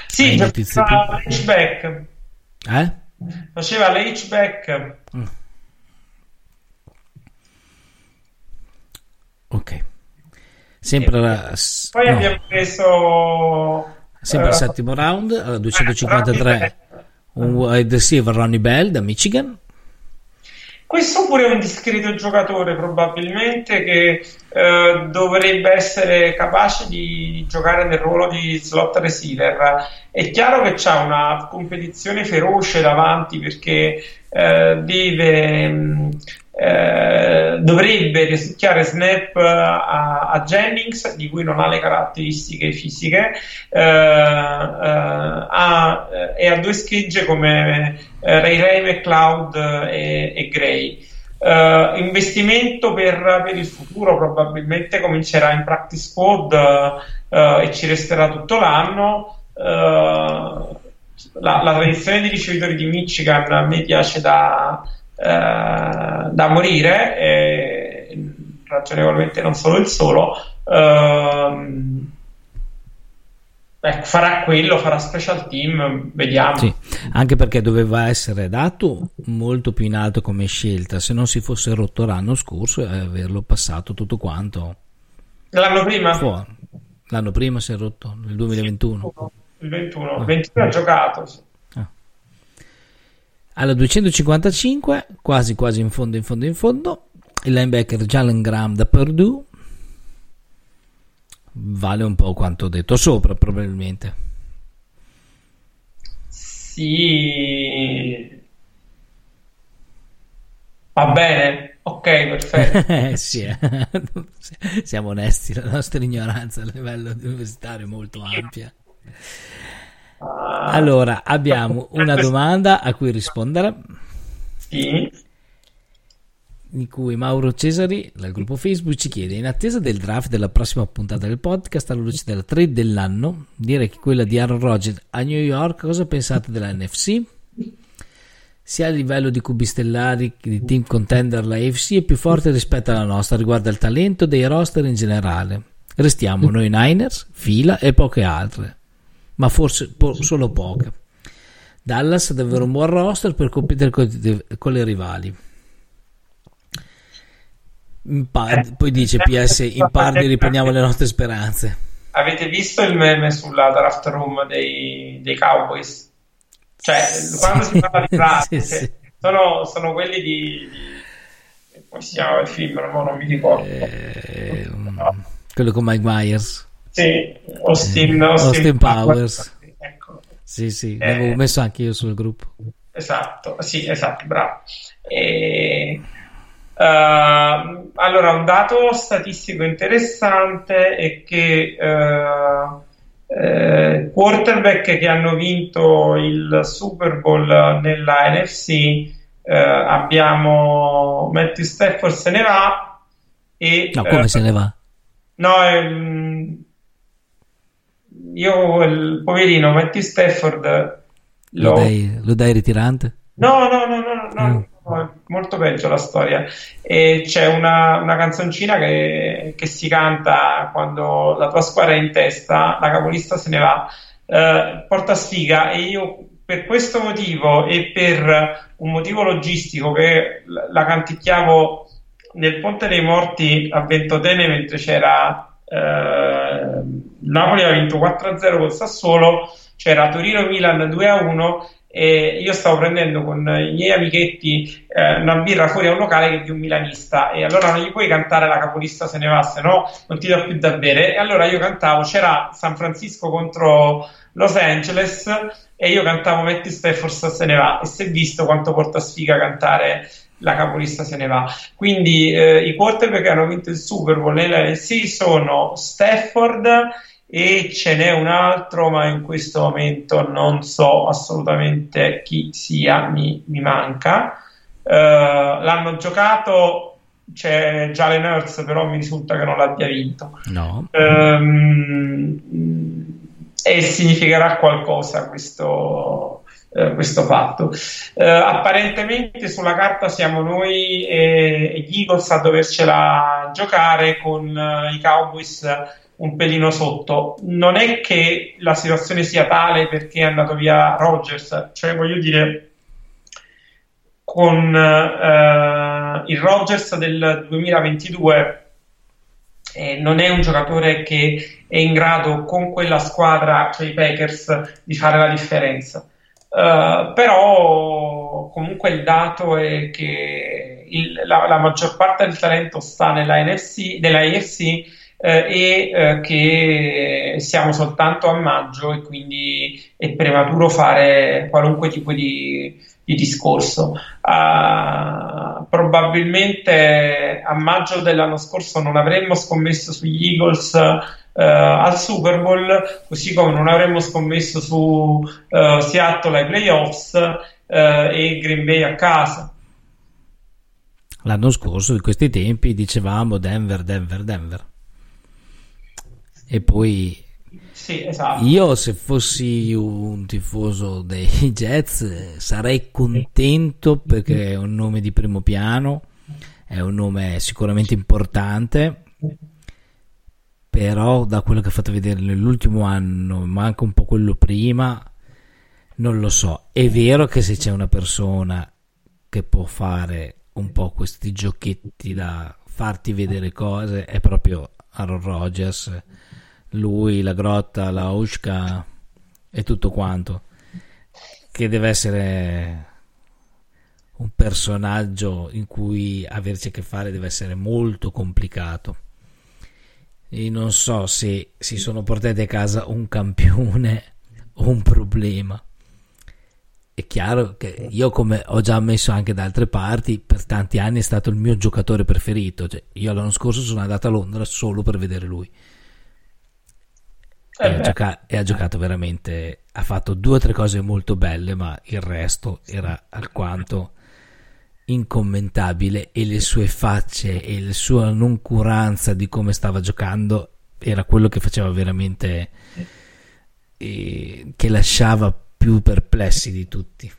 sì faceva l'hatchback eh? faceva l'hatchback mm. Ok. Sempre la, poi no. abbiamo preso sempre uh, al settimo round alla 253 un wide receiver Ronnie Bell da Michigan. Questo pure è un discreto giocatore probabilmente che eh, dovrebbe essere capace di giocare nel ruolo di slot receiver. È chiaro che c'ha una competizione feroce davanti perché eh, deve, mh, eh, dovrebbe risucchiare snap a, a Jennings, di cui non ha le caratteristiche fisiche, eh, eh, ha, e ha due schegge come eh, Ray Ray, McCloud e, e Gray. Uh, investimento per, per, il futuro probabilmente comincerà in practice squad uh, e ci resterà tutto l'anno. Uh, la, la, tradizione di ricevitori di Michigan a me piace da, da morire, e, ragionevolmente non solo il solo. Ehm, Ecco, farà quello, farà special team, vediamo. Sì, anche perché doveva essere dato molto più in alto come scelta, se non si fosse rotto l'anno scorso e averlo passato tutto quanto. L'anno prima? Fuori. L'anno prima si è rotto, nel 2021. Il 21, il 21 ha giocato. Sì. Alla 255, quasi quasi in fondo, in fondo, in fondo, il linebacker Jalen Graham da Purdue vale un po' quanto detto sopra, probabilmente. Sì, va bene, ok, perfetto. sì, eh. siamo onesti, la nostra ignoranza a livello universitario è molto ampia. Allora, abbiamo una domanda a cui rispondere. Sì in cui Mauro Cesari dal gruppo Facebook ci chiede in attesa del draft della prossima puntata del podcast alla luce della trade dell'anno direi che quella di Aaron Rodgers a New York cosa pensate della NFC? sia a livello di cubi stellari che di team contender la AFC è più forte rispetto alla nostra riguardo al talento dei roster in generale restiamo noi Niners, fila e poche altre ma forse po- solo poche Dallas deve avere un buon roster per competere con, con le rivali Par- poi dice PS in parte riprendiamo le nostre speranze avete visto il meme sulla draft room dei, dei Cowboys cioè sì. quando si parla di draft sì, sì. Sono, sono, quelli di, di come si chiama il film no, non mi ricordo eh, no. quello con Mike Myers sì Austin, eh, Austin, Austin Powers, Powers. Ecco. sì sì eh, l'avevo messo anche io sul gruppo esatto sì esatto bravo e Uh, allora, un dato statistico interessante è che uh, eh, quarterback che hanno vinto il Super Bowl nella NFC uh, abbiamo Matthew Stafford se ne va e no, come se ne va? No, io il poverino Matthew Stafford lo, lo, dai, lo dai ritirante? No, no, no, no, no. Mm molto peggio la storia. E c'è una, una canzoncina che, che, si canta quando la tua squadra è in testa, la capolista se ne va, eh, porta sfiga e io per questo motivo e per un motivo logistico che la canticchiavo nel Ponte dei Morti a Ventotene mentre c'era eh, Napoli ha vinto 4-0 col Sassuolo, c'era Torino-Milan 2-1 e io stavo prendendo con i miei amichetti eh, una birra fuori a un locale che è di un milanista e allora non gli puoi cantare la capolista se ne va se no non ti do più da bere. E allora io cantavo c'era San Francisco contro Los Angeles e io cantavo Metti Stafford se ne va. E si è visto quanto porta sfiga cantare la capolista se ne va quindi eh, i quarterback che hanno vinto il Super Bowl nell'NC sono Stafford e ce n'è un altro, ma in questo momento non so assolutamente chi sia, mi, mi manca. Uh, l'hanno giocato, c'è Jalen Hurts, però mi risulta che non l'abbia vinto. No. Um, e significherà qualcosa questo, uh, questo fatto. Uh, apparentemente sulla carta siamo noi e, e gli Eagles a dovercela giocare con i Cowboys un pelino sotto. Non è che la situazione sia tale perché è andato via Rogers, cioè voglio dire, con eh, il Rogers del 2022 eh, non è un giocatore che è in grado con quella squadra, cioè i Packers, di fare la differenza. Uh, però comunque il dato è che il- la, la maggior parte del talento sta nella NFC, nella AFC eh, e eh, che siamo soltanto a maggio e quindi è prematuro fare qualunque tipo di, di discorso. Ah, probabilmente a maggio dell'anno scorso non avremmo scommesso sugli Eagles eh, al Super Bowl, così come non avremmo scommesso su eh, Seattle ai playoffs eh, e Green Bay a casa. L'anno scorso, in questi tempi, dicevamo Denver, Denver, Denver. E poi Sì, esatto. io, se fossi un tifoso dei Jets, sarei contento perché è un nome di primo piano, è un nome sicuramente importante. Però, da quello che ha fatto vedere nell'ultimo anno, ma anche un po' quello prima, non lo so. È vero che se c'è una persona che può fare un po' questi giochetti da farti vedere cose, è proprio Aaron Rodgers. Lui, la grotta, la Ushka e tutto quanto. Che deve essere un personaggio in cui averci a che fare deve essere molto complicato. E non so se si sono portati a casa un campione o un problema. È chiaro che io, come ho già ammesso anche da altre parti, per tanti anni è stato il mio giocatore preferito. Cioè, io l'anno scorso sono andato a Londra solo per vedere lui. E, Eh ha, gioca- e ha giocato veramente. Ha fatto due o tre cose molto belle, ma il resto era alquanto incommentabile. E le sue facce e la sua noncuranza di come stava giocando era quello che faceva veramente. eh, che lasciava più perplessi di tutti.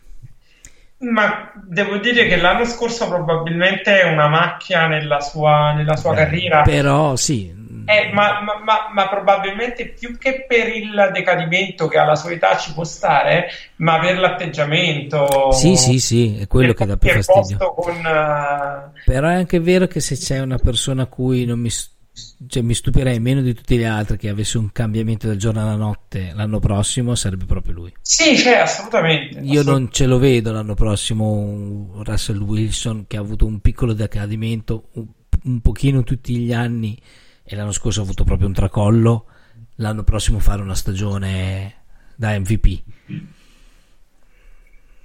Ma devo dire che l'anno scorso probabilmente è una macchia nella sua, nella sua carriera. Però sì, Eh, ma, ma- ma- ma probabilmente più che per il decadimento che alla sua età ci può stare, ma per l'atteggiamento. sì, sì, sì, è quello che dà più fastidio. con, eh, Però è anche vero che se c'è una persona a cui non mi, cioè, mi stupirei meno di tutti gli altri che avesse un cambiamento del giorno alla notte l'anno prossimo, sarebbe proprio lui. Sì, c'è assolutamente. Io non ce lo vedo l'anno prossimo un Russell Wilson che ha avuto un piccolo decadimento un, un pochino tutti gli anni e l'anno scorso ha avuto proprio un tracollo. L'anno prossimo fare una stagione da MVP.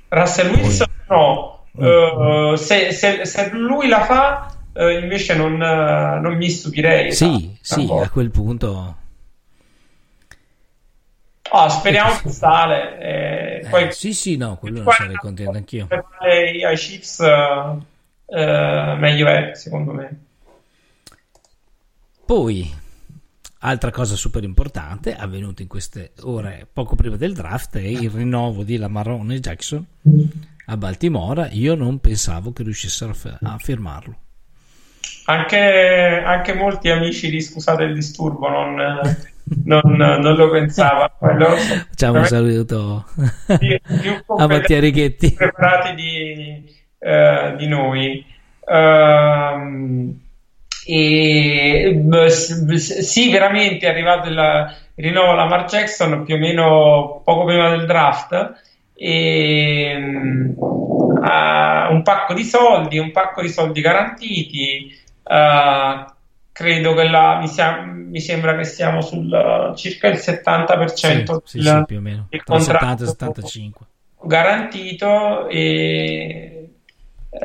Russell Wilson no. Eh, se, se- se lui la fa, eh, invece non, eh, non mi stupirei. Sì, sì, Esatto. a quel punto. Ah, speriamo che sale. eh, eh, poi sì, sì, no, quello Guarda, sarei contento anch'io. per Chiefs eh, eh, meglio è, secondo me. Poi, altra cosa super importante, avvenuta in queste ore poco prima del draft, è il rinnovo di Lamarone Jackson a Baltimora. Io non pensavo che riuscissero a firmarlo. Anche, anche molti amici di Scusate il disturbo non, non, non lo pensavano. Facciamo un saluto più- più a Mattia Righetti. preparati di, eh, di noi. Ehm, e sì, veramente è arrivato il, rinnovo alla Lamar Jackson più o meno poco prima del draft. E, ha un pacco di soldi, un pacco di soldi garantiti. eh, credo che la, mi, sia- mi sembra che siamo sul eh, circa il 70% Sì, sì, del- sì, più o meno. del Tra 70 e contratto 75. garantito e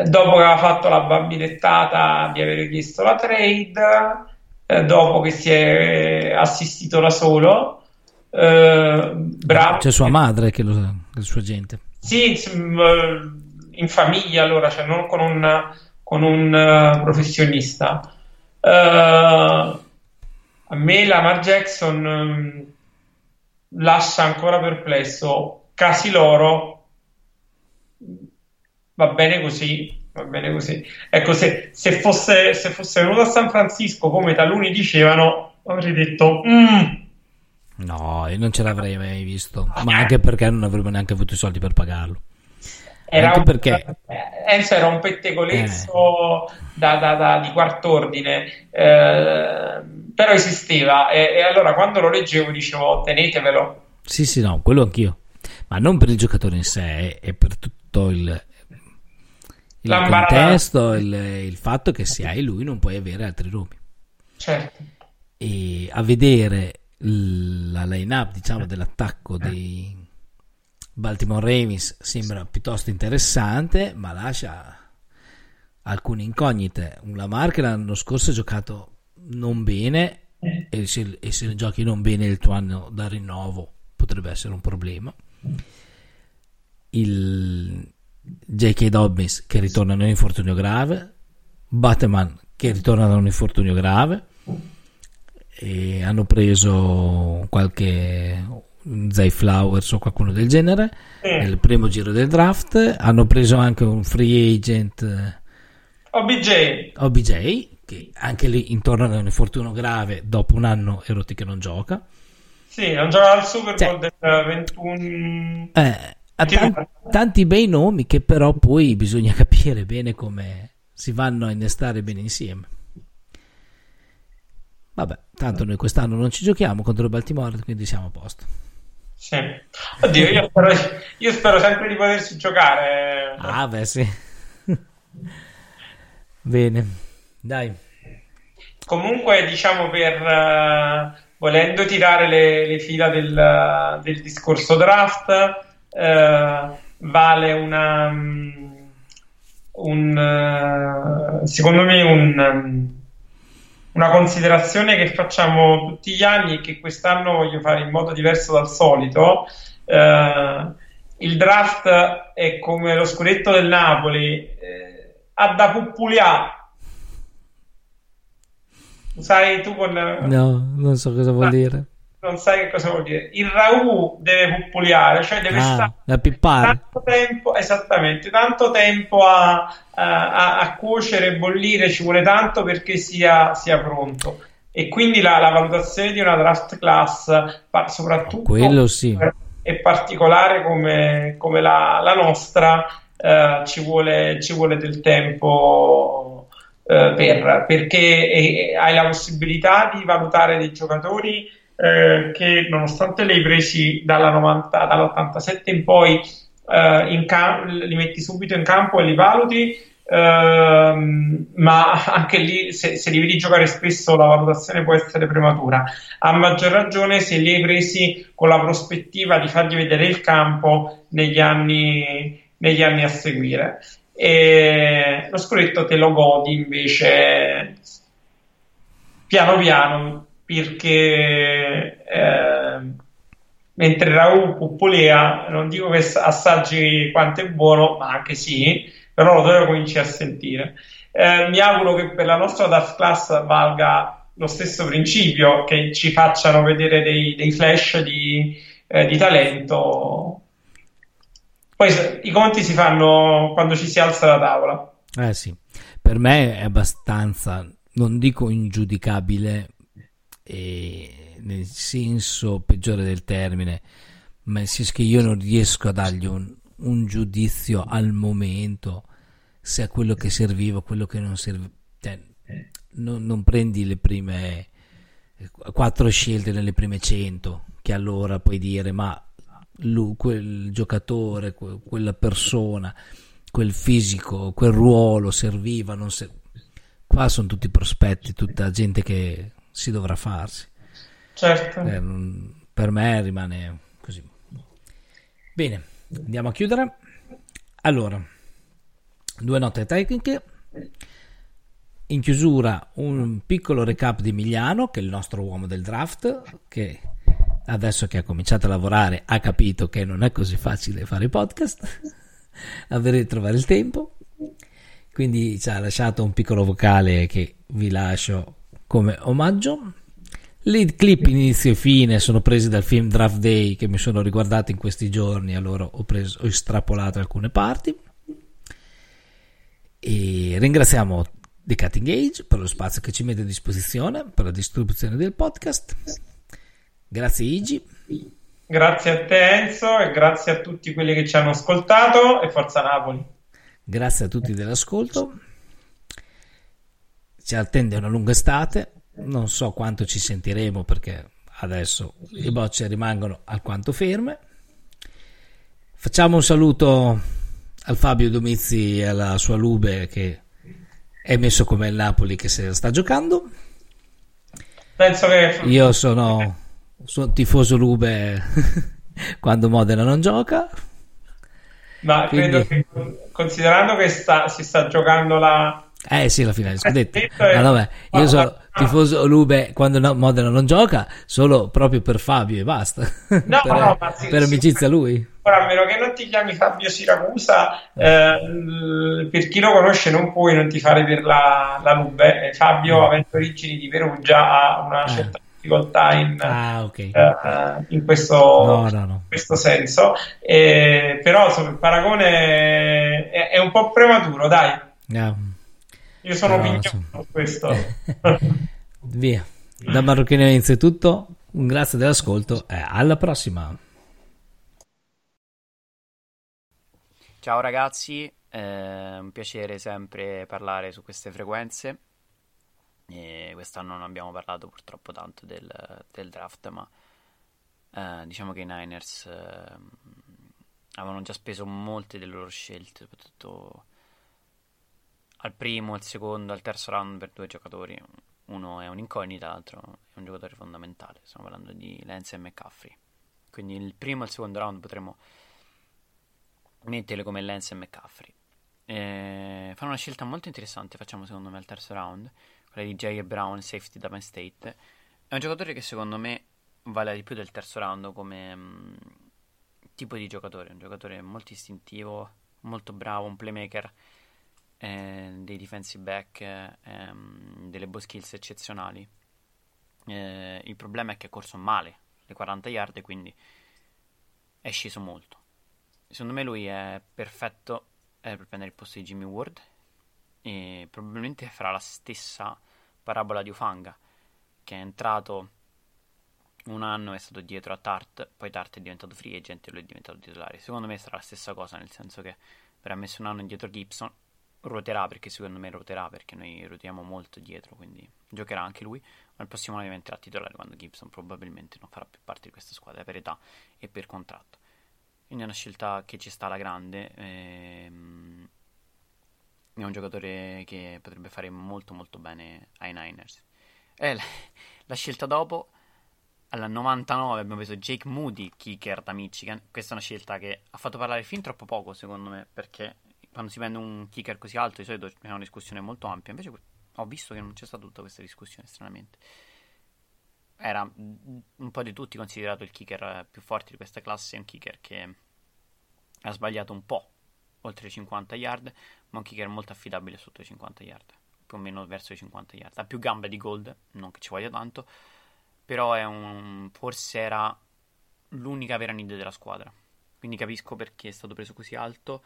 dopo che aveva fatto la bambinettata di avere chiesto la trade, eh, dopo che si è assistito da solo, eh, bravo. C'è sua madre che lo sa, il suo agente. Sì, m- in famiglia allora, cioè non con un, con un eh, professionista. Eh, a me Lamar Jackson ehm, lascia ancora perplesso. Casi loro va bene così, va bene così. Ecco, se, se fosse, se fosse venuto a San Francisco come taluni dicevano, avrei detto "Mm, No, non ce l'avrei mai visto. Ma anche perché non avremmo neanche avuto i soldi per pagarlo. Era Anche un, perché- eh, Enzo era un pettegolezzo da, da- da- di quart'ordine, eh, però esisteva e, e allora quando lo leggevo dicevo tenetevelo. Sì, sì, no, quello anch'io. Ma non per il giocatore in sé, è per tutto il, Il L'ambarata. contesto, il, il fatto che se hai lui non puoi avere altri nomi. Certo. E a vedere la line-up, diciamo, dell'attacco dei Baltimore Ravens sembra piuttosto interessante, ma lascia alcune incognite. Un Lamar che l'anno scorso ha giocato non bene e se, e se giochi non bene il tuo anno da rinnovo potrebbe essere un problema. Il J.K. Dobbins che ritorna da un infortunio grave, Batman che ritorna da un infortunio grave e hanno preso qualche Zay Flowers o qualcuno del genere nel primo giro del draft hanno preso anche un free agent eh, OBJ. OBJ che anche lì intorno a un infortunio grave dopo un anno e rotti che non gioca Sì, non gioca al Super Cioè- Bowl del 21. Eh, ha Sì, tan- ma- tanti bei nomi che però poi bisogna capire bene come si vanno a innestare bene insieme. Vabbè, tanto noi quest'anno non ci giochiamo contro il Baltimore, quindi siamo a posto. Sì. Oddio, io spero, io spero sempre di potersi giocare. Ah, beh, sì. bene, dai. Comunque, diciamo, per eh, volendo tirare le, le fila del, del discorso draft, eh, vale una. mm, un, eh, secondo me, un, um, una considerazione che facciamo tutti gli anni e che quest'anno voglio fare in modo diverso dal solito. Eh, il draft è come lo scudetto del Napoli, eh, ha da puppuliare. Sai tu con No, non so cosa vuol Ah. dire. Non sai che cosa vuol dire. Il ragù deve puppuliare, cioè deve Ah, stare tanto tempo, esattamente, tanto tempo a, a- a- cuocere e bollire, ci vuole tanto perché sia, sia pronto. E quindi la, la valutazione di una draft class, soprattutto Quello sì. è particolare come, come la, la nostra, eh, ci vuole, ci vuole del tempo eh, per, perché eh, hai la possibilità di valutare dei giocatori eh, che nonostante li hai presi dalla 90, dall'87 in poi eh, in cam- li metti subito in campo e li valuti ehm, ma anche lì se, se li vedi giocare spesso la valutazione può essere prematura. A maggior ragione se li hai presi con la prospettiva di fargli vedere il campo negli anni, negli anni a seguire. E lo scudetto te lo godi invece piano piano perché eh, mentre Raul Puppolea non dico che assaggi quanto è buono ma anche sì però lo cominci a sentire. Eh, mi auguro che per la nostra DAF class valga lo stesso principio che ci facciano vedere dei, dei flash di, eh, di talento. Poi i conti si fanno quando ci si alza la tavola. Eh sì, per me è abbastanza, non dico ingiudicabile, nel senso peggiore del termine, ma nel senso che io non riesco a dargli un, un giudizio al momento se è quello che serviva, quello che non serviva. Cioè, non, non prendi le prime eh, quattro scelte nelle prime cento, che allora puoi dire ma lui, quel giocatore, que- quella persona, quel fisico, quel ruolo serviva, non se- qua sono tutti prospetti, tutta gente che si dovrà farsi. certo Eh, non- per me rimane così. Bene, andiamo a chiudere. Allora, due note tecniche. In chiusura un piccolo recap di Emiliano, che è il nostro uomo del draft, che adesso che ha cominciato a lavorare ha capito che non è così facile fare i podcast, avere trovare il tempo. Quindi ci ha lasciato un piccolo vocale che vi lascio come omaggio. Le clip inizio e fine sono presi dal film Draft Day che mi sono riguardati in questi giorni, allora ho, preso, ho estrapolato alcune parti. E ringraziamo The Cutting Age per lo spazio che ci mette a disposizione per la distribuzione del podcast. Grazie Igi. grazie a te Enzo e grazie a tutti quelli che ci hanno ascoltato e forza Napoli Grazie a tutti dell'ascolto. Ci attende una lunga estate. Non so quanto ci sentiremo perché adesso le bocce rimangono alquanto ferme. Facciamo un saluto al Fabio Domizzi e alla sua Lube che è messo come il Napoli che se la sta giocando. Penso che Io sono, sono tifoso Lube quando Modena non gioca. Ma credo Quindi- che considerando che sta- si sta giocando la Eh sì, la finale scudetto. scudetto è- Ma vabbè, io sono tifoso Lube quando no- Modena non gioca, solo proprio per Fabio e basta. No, per, no, ma sì, per sì. amicizia a lui. Ora, a meno che non ti chiami Fabio Siracusa, eh, l- per chi lo conosce non puoi non tifare per la, la Lube. Eh, Fabio, avendo origini di Perugia, ha una certa difficoltà in, Ah, ok. eh, in questo, No, no, no. in questo senso. Eh, però insomma, il paragone è, è un po' prematuro, dai. Ah, Io sono Però, insomma. su questo. via. Da Marocchino Inizio è tutto. Un grazie dell'ascolto e alla prossima. Ciao ragazzi, è un piacere sempre parlare su queste frequenze. E quest'anno non abbiamo parlato purtroppo tanto del, del draft, ma eh, diciamo che i Niners eh, avevano già speso molte delle loro scelte, soprattutto al primo, al secondo, al terzo round per due giocatori. Uno è un'incognita, l'altro è un giocatore fondamentale. Stiamo parlando di Lance e McCaffrey. Quindi il primo e il secondo round potremo metterle come Lance e McCaffrey. Eh, fanno una scelta molto interessante, facciamo secondo me al terzo round, quella di Jay Brown, safety da Penn State. È un giocatore che secondo me vale di più del terzo round come mm, tipo di giocatore, un giocatore molto istintivo, molto bravo, un playmaker, eh, dei defensive back, eh, ehm, delle ball skills eccezionali. Eh, il problema è che ha corso male le 40 yard, quindi è sceso molto. Secondo me lui è perfetto eh, per prendere il posto di Jimmy Ward e probabilmente farà la stessa parabola di Ufanga che è entrato un anno è stato dietro a Tart, poi Tart è diventato free agent e lui è diventato titolare. Secondo me sarà la stessa cosa, nel senso che verrà messo un anno dietro Gibson, ruoterà perché secondo me ruoterà perché noi ruotiamo molto dietro, quindi giocherà anche lui, ma il prossimo anno diventerà titolare quando Gibson probabilmente non farà più parte di questa squadra per età e per contratto. Quindi è una scelta che ci sta alla grande. ehm, è un giocatore che potrebbe fare molto molto bene ai Niners. E la, la scelta dopo, alla 99 abbiamo preso Jake Moody, kicker da Michigan. Questa è una scelta che ha fatto parlare fin troppo poco secondo me, perché quando si prende un kicker così alto di solito c'è una discussione molto ampia. Invece ho visto che non c'è stata tutta questa discussione stranamente. Era un po' di tutti considerato il kicker più forte di questa classe, un kicker che ha sbagliato un po' oltre i 50 yard, ma un kicker molto affidabile sotto i 50 yard, più o meno verso i 50 yard. Ha più gambe di Gold, non che ci voglia tanto, però è un forse era l'unica vera need della squadra. Quindi capisco perché è stato preso così alto.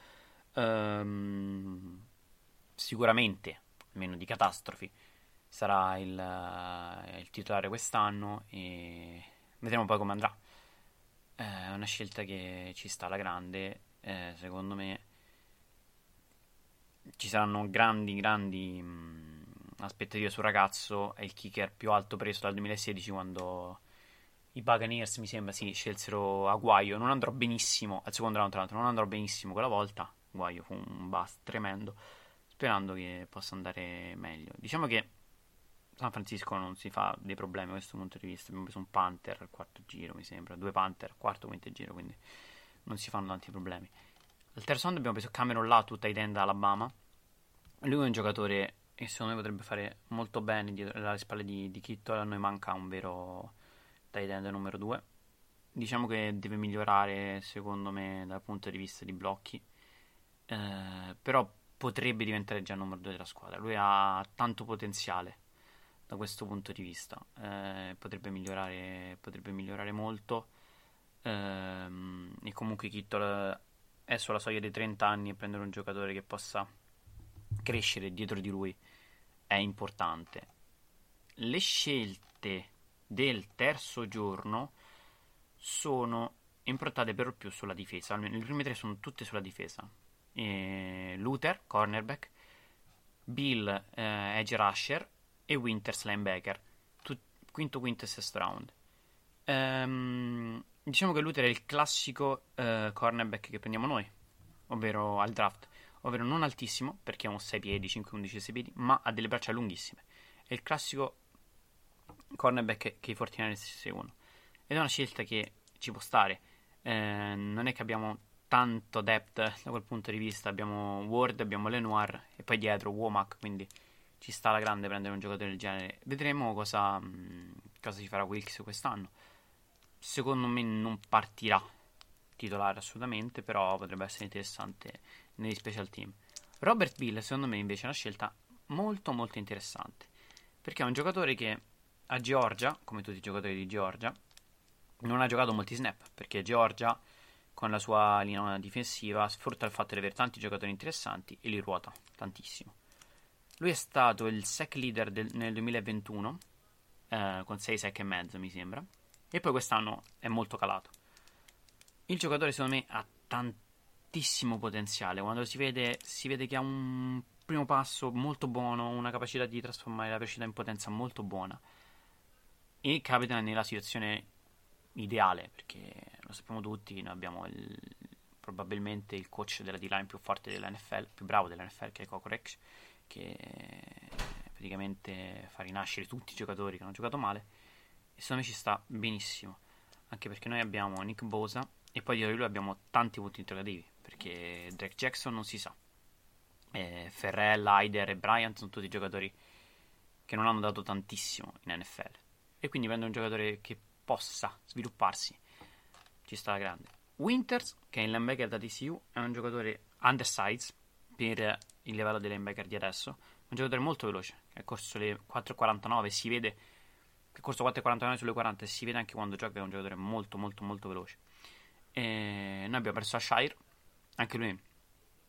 Ehm, sicuramente, almeno di catastrofi, sarà il, eh, il titolare quest'anno e vedremo poi come andrà. È una scelta che ci sta alla grande, eh, secondo me ci saranno grandi, grandi mh, aspettative sul ragazzo. È il kicker più alto preso dal 2016 quando i Buccaneers, mi sembra, sì, scelsero Aguayo. Non andrò benissimo al secondo round, tra l'altro, non andrò benissimo quella volta. Aguayo fu un bust tremendo, sperando che possa andare meglio. Diciamo che San Francisco non si fa dei problemi da questo punto di vista. Abbiamo preso un Panther al quarto giro, mi sembra, due Panther al quarto quinto giro, quindi non si fanno tanti problemi. Al terzo round abbiamo preso Cameron Latu, tight end Alabama. Lui è un giocatore che secondo me potrebbe fare molto bene dietro alle spalle di, di Kittle. A noi manca un vero tight end numero 2. Diciamo che deve migliorare, secondo me, dal punto di vista di blocchi. Eh, però potrebbe diventare già il numero 2 della squadra. Lui ha tanto potenziale da questo punto di vista. Eh, potrebbe, migliorare, potrebbe migliorare molto. Ehm, e comunque Kittle è sulla soglia dei 30 anni e prendere un giocatore che possa crescere dietro di lui è importante. Le scelte del terzo giorno sono improntate per lo più sulla difesa. Almeno le prime tre sono tutte sulla difesa. E Luther, cornerback, Bill, eh, edge rusher e Winters, linebacker. Tut- quinto, quinto e sesto round. Ehm, diciamo che Luther è il classico eh, cornerback che prendiamo noi. ovvero al draft, ovvero non altissimo, perché è un 6 piedi, 5, 11, 6 piedi, ma ha delle braccia lunghissime. È il classico cornerback che i 49ers seguono. Ed è una scelta che ci può stare. Eh, non è che abbiamo tanto depth da quel punto di vista. Abbiamo Ward, abbiamo Lenoir e poi dietro Womack, quindi ci sta la grande prendere un giocatore del genere. Vedremo cosa, mh, cosa si farà Wilkes quest'anno. Secondo me non partirà titolare assolutamente, però potrebbe essere interessante negli special team. Robert Bill, secondo me, invece è una scelta molto molto interessante, perché è un giocatore che a Georgia, come tutti i giocatori di Georgia, non ha giocato molti snap, perché Georgia con la sua linea difensiva sfrutta il fatto di avere tanti giocatori interessanti e li ruota tantissimo. Lui è stato il sec leader del, nel 2021 eh, con 6 sec e mezzo mi sembra e poi quest'anno è molto calato. Il giocatore secondo me ha tantissimo potenziale, quando si vede, si vede che ha un primo passo molto buono, una capacità di trasformare la velocità in potenza molto buona e capita nella situazione ideale perché lo sappiamo tutti, noi abbiamo il, probabilmente il coach della D-line più forte dell'NFL, più bravo dell'NFL che è Kokorex, che praticamente fa rinascere tutti i giocatori che hanno giocato male e secondo me ci sta benissimo, anche perché noi abbiamo Nick Bosa e poi dietro di lui abbiamo tanti punti interrogativi, perché Drake Jackson non si sa, eh, Ferrell, Hyder e Bryant sono tutti giocatori che non hanno dato tantissimo in NFL e quindi prende un giocatore che possa svilupparsi ci sta grande. Winters, che è il linebacker da TCU, è un giocatore undersized per il livello dei linebacker di adesso, un giocatore molto veloce, che ha corso le 4.49, si vede che ha corso 4.49 sulle 40 e si vede anche quando gioca, è un giocatore molto molto molto veloce. E noi abbiamo perso a Shire, anche lui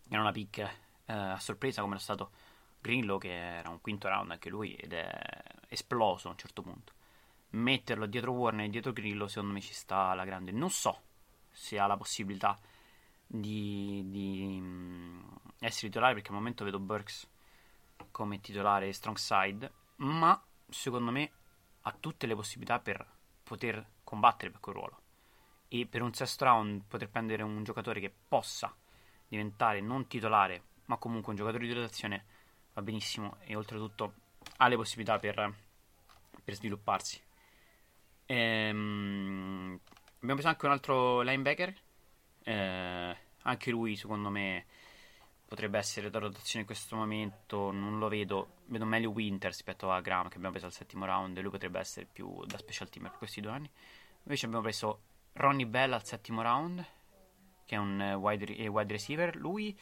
era una pick eh, a sorpresa come era stato Greenlow che era un quinto round anche lui ed è esploso a un certo punto metterlo dietro Warner e dietro Grillo secondo me ci sta alla grande. Non so se ha la possibilità di, di mh, essere titolare perché al momento vedo Burks come titolare strong side ma secondo me ha tutte le possibilità per poter combattere per quel ruolo. E per un sesto round poter prendere un giocatore che possa diventare non titolare ma comunque un giocatore di rotazione va benissimo. E oltretutto ha le possibilità per, per svilupparsi Ehm, abbiamo preso anche un altro linebacker. Eh, anche lui, secondo me, potrebbe essere da rotazione in questo momento. Non lo vedo. Vedo meglio Winter rispetto a Graham, che abbiamo preso al settimo round. E lui potrebbe essere più da special teamer per questi due anni. Invece abbiamo preso Ronnie Bell al settimo round, che è un wide, wide receiver. Lui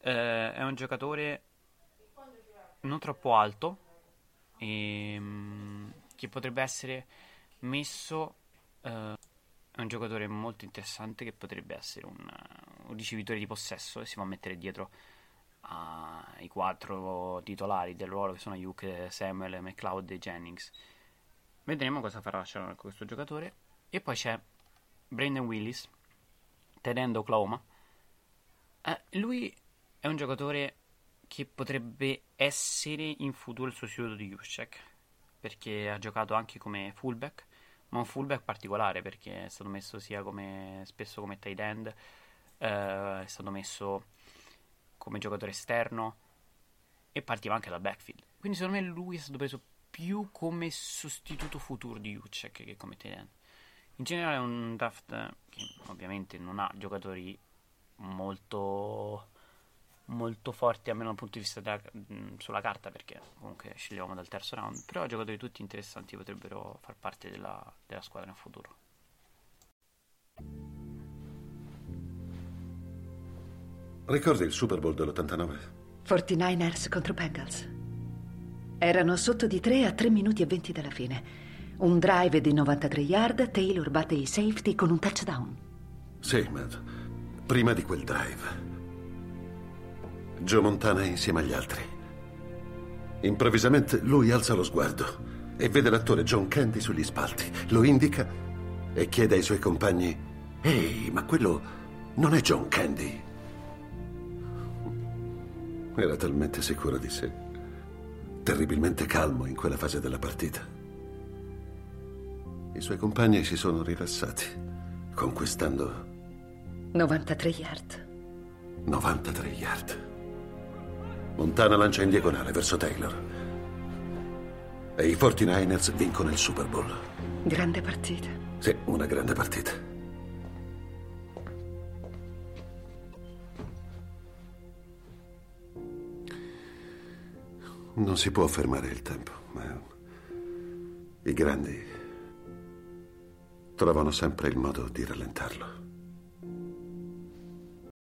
eh, è un giocatore non troppo alto. E, ehm, che potrebbe essere messo uh, è un giocatore molto interessante che potrebbe essere un, un ricevitore di possesso e si può mettere dietro ai quattro titolari del ruolo che sono Hugh, Samuel, McLeod e Jennings. Vedremo cosa farà Sharon con questo giocatore. E poi c'è Brandon Willis, tenendo Oklahoma. Eh, lui è un giocatore che potrebbe essere in futuro il sostituto di Juszczyk perché ha giocato anche come fullback ma un fullback particolare perché è stato messo sia come spesso come tight end, eh, è stato messo come giocatore esterno e partiva anche dal backfield. Quindi secondo me lui è stato preso più come sostituto futuro di Jucek che come tight end. In generale è un draft che ovviamente non ha giocatori molto molto forti almeno dal punto di vista della, mh, sulla carta perché comunque scegliamo dal terzo round però giocatori tutti interessanti potrebbero far parte della, della squadra in futuro Ricordi il Super Bowl dell'89? 49ers contro Bengals. Erano sotto di 3 a 3 minuti e 20 dalla fine. Un drive di 93 yard, Taylor batte i safety con un touchdown. Sì, ma prima di quel drive Joe Montana è insieme agli altri. Improvvisamente lui alza lo sguardo e vede l'attore John Candy sugli spalti. Lo indica e chiede ai suoi compagni: Ehi, ma quello non è John Candy. Era talmente sicuro di sé, terribilmente calmo in quella fase della partita. I suoi compagni si sono rilassati, conquistando 93 yard. 93 yard. Montana lancia in diagonale verso Taylor. E i 49ers vincono il Super Bowl. Grande partita. Sì, una grande partita. Non si può fermare il tempo, ma i grandi trovano sempre il modo di rallentarlo.